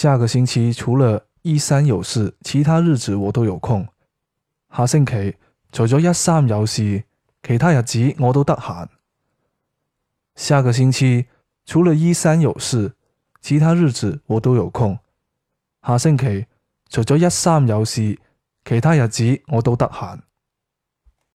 下个星期除了一三有事其他日子我都有空。下星期除咗一三有事其他日子我都得闲下个星期除了一三有事其他日子我都有空。下星期除咗一三有事其他日子我都得闲